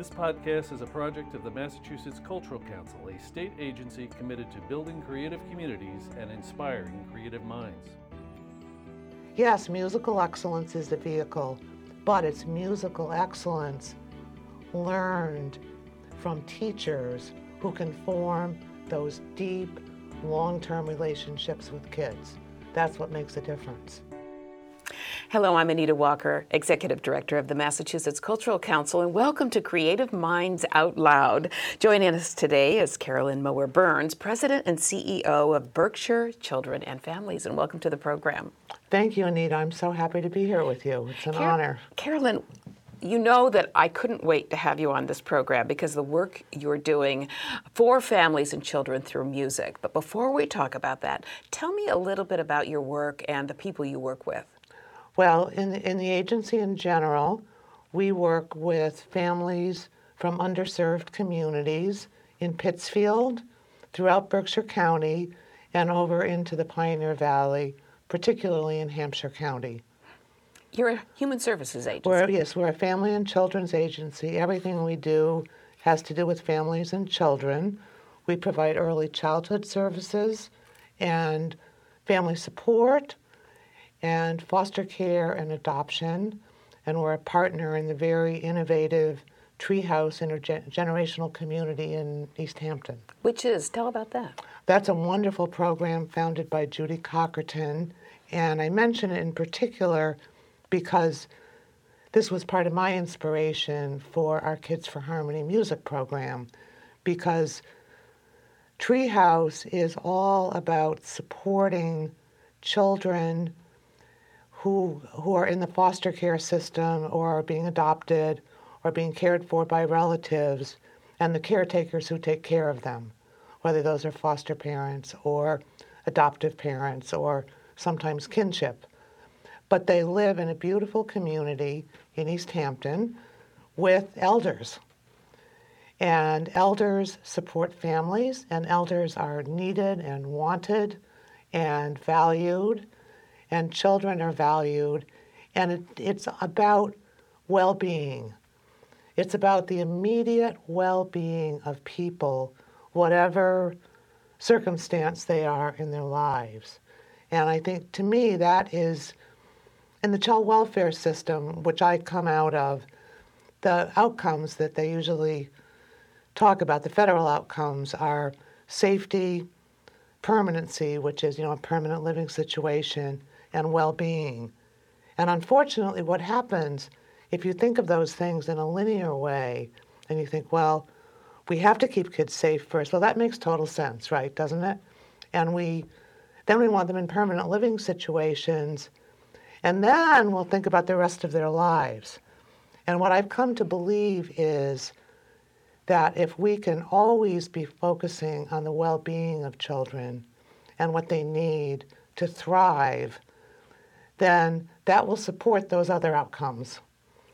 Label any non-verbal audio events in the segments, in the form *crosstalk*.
This podcast is a project of the Massachusetts Cultural Council, a state agency committed to building creative communities and inspiring creative minds. Yes, musical excellence is the vehicle, but it's musical excellence learned from teachers who can form those deep, long term relationships with kids. That's what makes a difference. Hello, I'm Anita Walker, Executive Director of the Massachusetts Cultural Council, and welcome to Creative Minds Out Loud. Joining us today is Carolyn Mower Burns, President and CEO of Berkshire Children and Families, and welcome to the program. Thank you, Anita. I'm so happy to be here with you. It's an Car- honor. Carolyn, you know that I couldn't wait to have you on this program because the work you're doing for families and children through music. But before we talk about that, tell me a little bit about your work and the people you work with. Well, in the, in the agency in general, we work with families from underserved communities in Pittsfield, throughout Berkshire County, and over into the Pioneer Valley, particularly in Hampshire County. You're a human services agency. We're, yes, we're a family and children's agency. Everything we do has to do with families and children. We provide early childhood services and family support and foster care and adoption. And we're a partner in the very innovative Treehouse Intergenerational Community in Easthampton. Which is, tell about that. That's a wonderful program founded by Judy Cockerton. And I mention it in particular because this was part of my inspiration for our Kids for Harmony music program because Treehouse is all about supporting children who, who are in the foster care system or are being adopted or being cared for by relatives and the caretakers who take care of them, whether those are foster parents or adoptive parents or sometimes kinship. But they live in a beautiful community in Easthampton with elders. And elders support families, and elders are needed and wanted and valued and children are valued, and it, it's about well being. It's about the immediate well being of people, whatever circumstance they are in their lives. And I think to me that is, in the child welfare system, which I come out of, the outcomes that they usually talk about, the federal outcomes, are safety, permanency, which is, you know, a permanent living situation, and well being. And unfortunately, what happens if you think of those things in a linear way and you think, well, we have to keep kids safe first. Well, that makes total sense, right? Doesn't it? And we then we want them in permanent living situations. And then we'll think about the rest of their lives. And what I've come to believe is that if we can always be focusing on the well being of children and what they need to thrive, then that will support those other outcomes.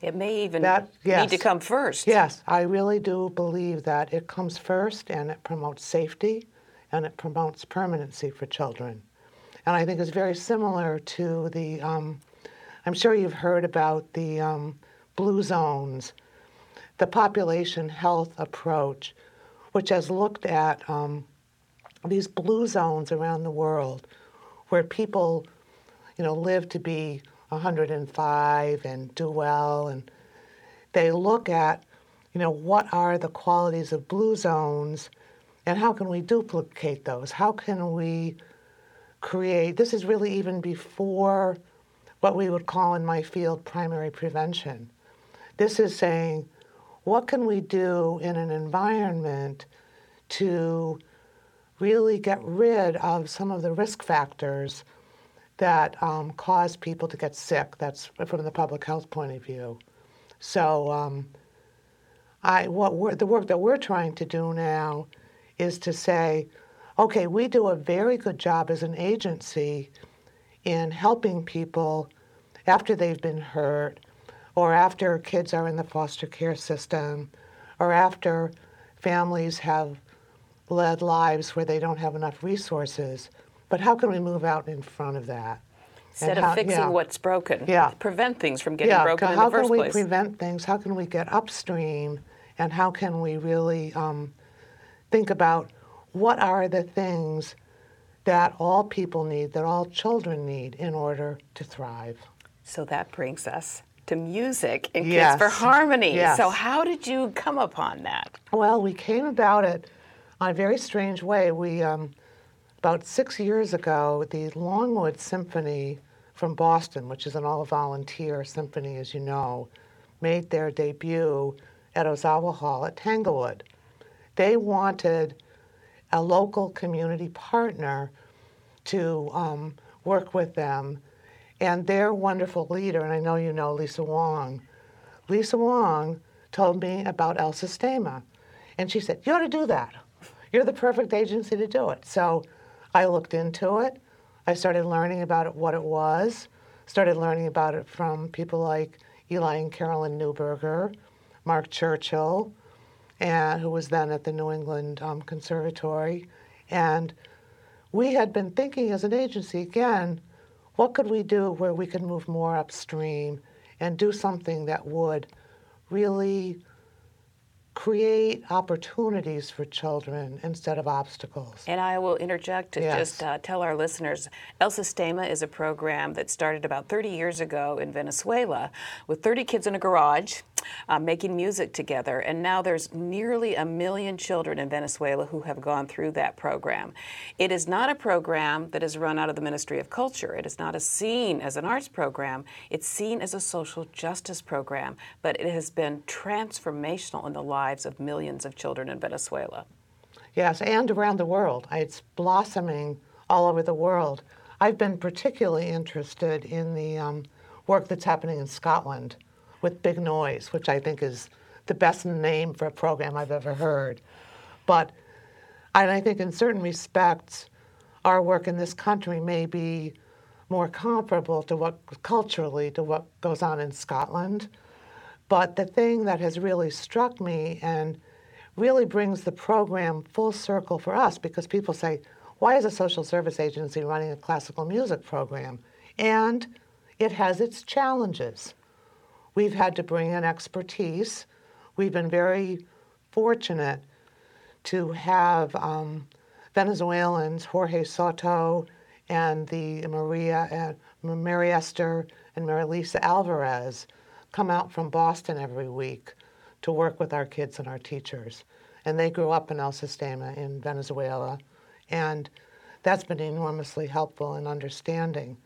It may even that, yes. need to come first. Yes, I really do believe that it comes first and it promotes safety and it promotes permanency for children. And I think it's very similar to the, um, I'm sure you've heard about the um, blue zones, the population health approach, which has looked at um, these blue zones around the world where people you know, live to be 105 and do well. And they look at, you know, what are the qualities of blue zones and how can we duplicate those? How can we create, this is really even before what we would call in my field primary prevention. This is saying, what can we do in an environment to really get rid of some of the risk factors that um, cause people to get sick. That's from the public health point of view. So, um, I what the work that we're trying to do now is to say, okay, we do a very good job as an agency in helping people after they've been hurt, or after kids are in the foster care system, or after families have led lives where they don't have enough resources but how can we move out in front of that? Instead how, of fixing yeah. what's broken, yeah. prevent things from getting yeah. broken how in the first place. How can we prevent things? How can we get upstream and how can we really um, think about what are the things that all people need, that all children need in order to thrive. So that brings us to music and Yes. Kids for Harmony. Yes. So how did you come upon that? Well, we came about it on a very strange way. We, um, about six years ago, the Longwood Symphony from Boston, which is an all volunteer symphony, as you know, made their debut at Ozawa Hall at Tanglewood. They wanted a local community partner to um, work with them. And their wonderful leader, and I know you know Lisa Wong, Lisa Wong told me about El Sistema. And she said, You ought to do that. You're the perfect agency to do it. So I looked into it. I started learning about it, what it was, started learning about it from people like Eli and Carolyn Newberger, Mark Churchill, and who was then at the New England um, Conservatory. And we had been thinking as an agency again, what could we do where we could move more upstream and do something that would really create opportunities for children instead of obstacles. And I will interject to Yes. just uh, tell our listeners El Sistema is a program that started about 30 years ago in Venezuela with 30 kids in a garage uh, making music together. And now there's nearly a million children in Venezuela who have gone through that program. It is not a program that is run out of the Ministry of Culture. It is not a seen as an arts program. It's seen as a social justice program, but it has been transformational in the lives of millions of children in Venezuela. Yes, and around the world. It's blossoming all over the world. I've been particularly interested in the um, work that's happening in Scotland with Big Noise, which I think is the best name for a program I've ever heard. But and I think in certain respects, our work in this country may be more comparable to what culturally to what goes on in Scotland. But the thing that has really struck me and really brings the program full circle for us because people say, why is a social service agency running a classical music program? And it has its challenges. We've had to bring in expertise. We've been very fortunate to have um, Venezuelans, Jorge Soto and the Maria, uh, Mary Esther and Marilisa Alvarez, come out from Boston every week to work with our kids and our teachers. And they grew up in El Sistema in Venezuela. And that's been enormously helpful in understanding.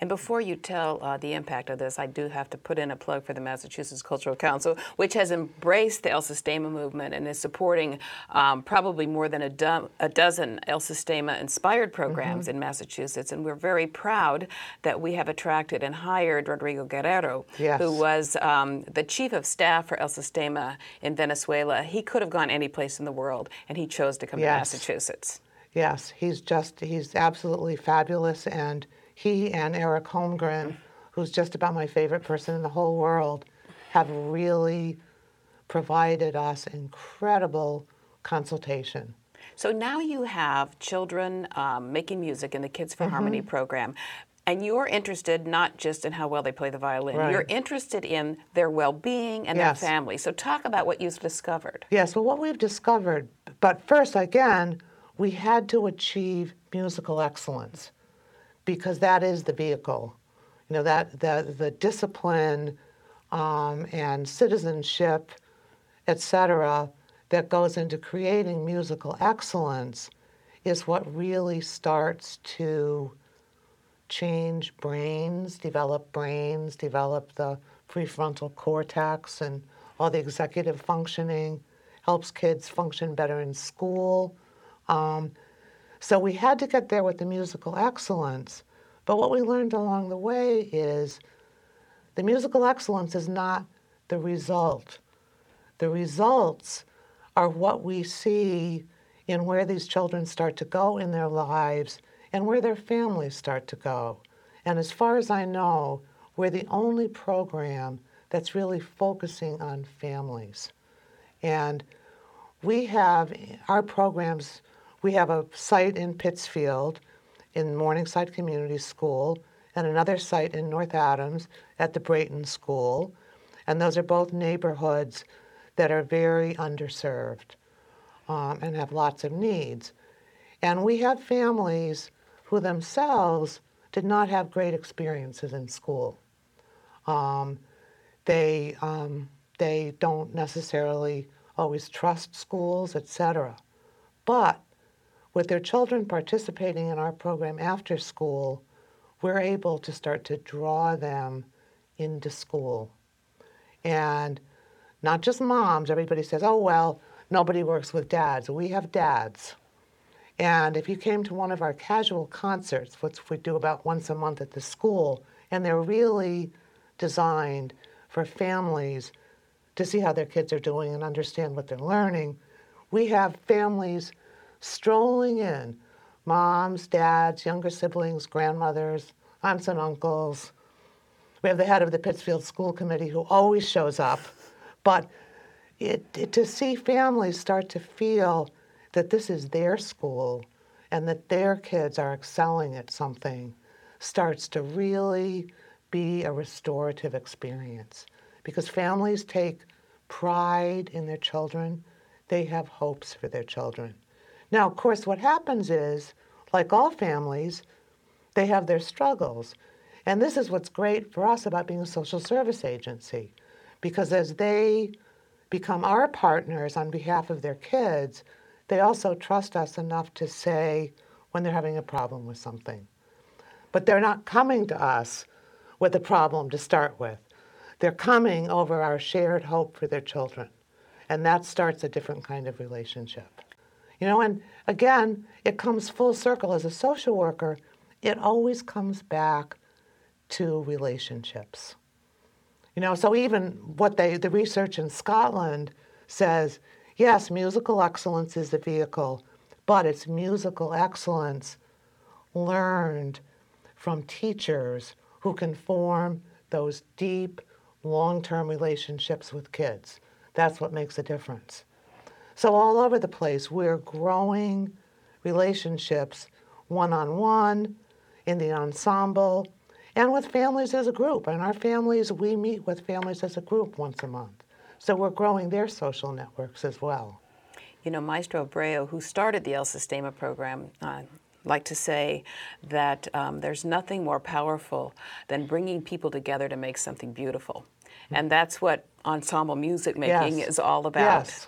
And before you tell uh, the impact of this, I do have to put in a plug for the Massachusetts Cultural Council, which has embraced the El Sistema movement and is supporting um, probably more than a, do- a dozen El Sistema inspired programs in Massachusetts. And we're very proud that we have attracted and hired Rodrigo Guerrero, Yes. who was um, the chief of staff for El Sistema in Venezuela. He could have gone any place in the world, and he chose to come Yes. to Massachusetts. Yes, he's just, he's absolutely fabulous. And he and Eric Holmgren, who's just about my favorite person in the whole world, have really provided us incredible consultation. So now you have children um, making music in the Kids for Harmony Mm-hmm. program. And you're interested not just in how well they play the violin, Right. you're interested in their well being and Yes. their family. So, talk about what you've discovered. Yes, well, what we've discovered, but first, again, we had to achieve musical excellence because that is the vehicle. You know, that the, the discipline um, and citizenship, et cetera, that goes into creating musical excellence is what really starts to change brains, develop brains, develop the prefrontal cortex and all the executive functioning, helps kids function better in school. Um, so we had to get there with the musical excellence. But what we learned along the way is the musical excellence is not the result. The results are what we see in where these children start to go in their lives and where their families start to go. And as far as I know, we're the only program that's really focusing on families. And we have our programs, we have a site in Pittsfield in Morningside Community School and another site in North Adams at the Brayton School. And those are both neighborhoods that are very underserved um, and have lots of needs. And we have families who themselves did not have great experiences in school. Um, they, um, they don't necessarily always trust schools, etc. But with their children participating in our program after school, we're able to start to draw them into school. And not just moms, everybody says, oh, well, nobody works with dads. We have dads. And if you came to one of our casual concerts, which we do about once a month at the school, and they're really designed for families to see how their kids are doing and understand what they're learning, we have families strolling in moms, dads, younger siblings, grandmothers, aunts and uncles. We have the head of the Pittsfield School Committee who always shows up. But it, it, to see families start to feel that this is their school and that their kids are excelling at something starts to really be a restorative experience because families take pride in their children, they have hopes for their children. Now, of course, what happens is, like all families, they have their struggles. And this is what's great for us about being a social service agency, because as they become our partners on behalf of their kids, they also trust us enough to say when they're having a problem with something. But they're not coming to us with a problem to start with. They're coming over our shared hope for their children. And that starts a different kind of relationship. You know, and again, it comes full circle. As a social worker, it always comes back to relationships. You know, so even what they, the research in Scotland says Yes, musical excellence is the vehicle, but it's musical excellence learned from teachers who can form those deep, long term relationships with kids. That's what makes a difference. So, all over the place, we're growing relationships one on one, in the ensemble, and with families as a group. And our families, we meet with families as a group once a month. So we're growing their social networks as well. You know, Maestro Abreu, who started the El Sistema program, uh, like to say that um, there's nothing more powerful than bringing people together to make something beautiful. And that's what ensemble music making yes. is all about. Yes.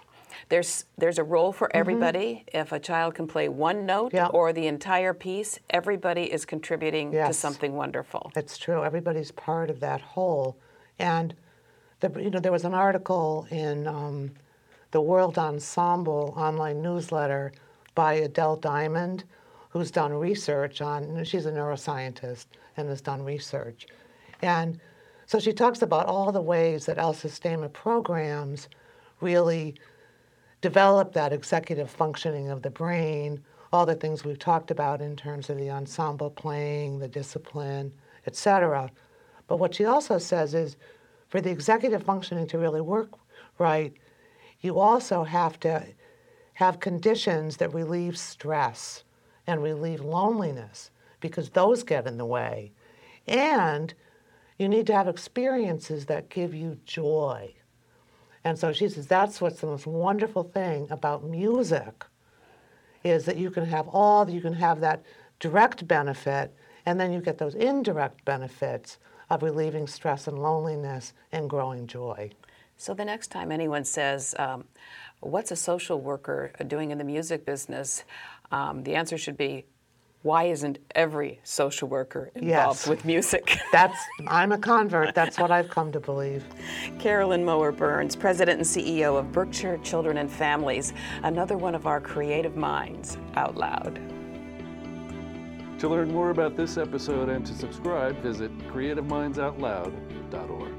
There's there's a role for mm-hmm. everybody. Mm-hmm. If a child can play one note or the entire piece, everybody is contributing yes. to something wonderful. It's true. Everybody's part of that whole. And the, you know, there was an article in um, the World Ensemble online newsletter by Adele Diamond, who's done research on, she's a neuroscientist and has done research. And so she talks about all the ways that El Sistema programs really develop that executive functioning of the brain, all the things we've talked about in terms of the ensemble playing, the discipline, etc. But what she also says is for the executive functioning to really work right, you also have to have conditions that relieve stress and relieve loneliness because those get in the way. And you need to have experiences that give you joy. And so she says that's what's the most wonderful thing about music is that you can have all you can have that direct benefit and then you get those indirect benefits of relieving stress and loneliness and growing joy. So the next time anyone says, um, What's a social worker doing in the music business? Um, the answer should be, why isn't every social worker involved yes. with music? *laughs* That's I'm a convert. That's what I've come to believe. Carolyn Mower Burns, President and CEO of Berkshire Children and Families, another one of our creative minds out loud. To learn more about this episode and to subscribe, visit creativemindsoutloud.org.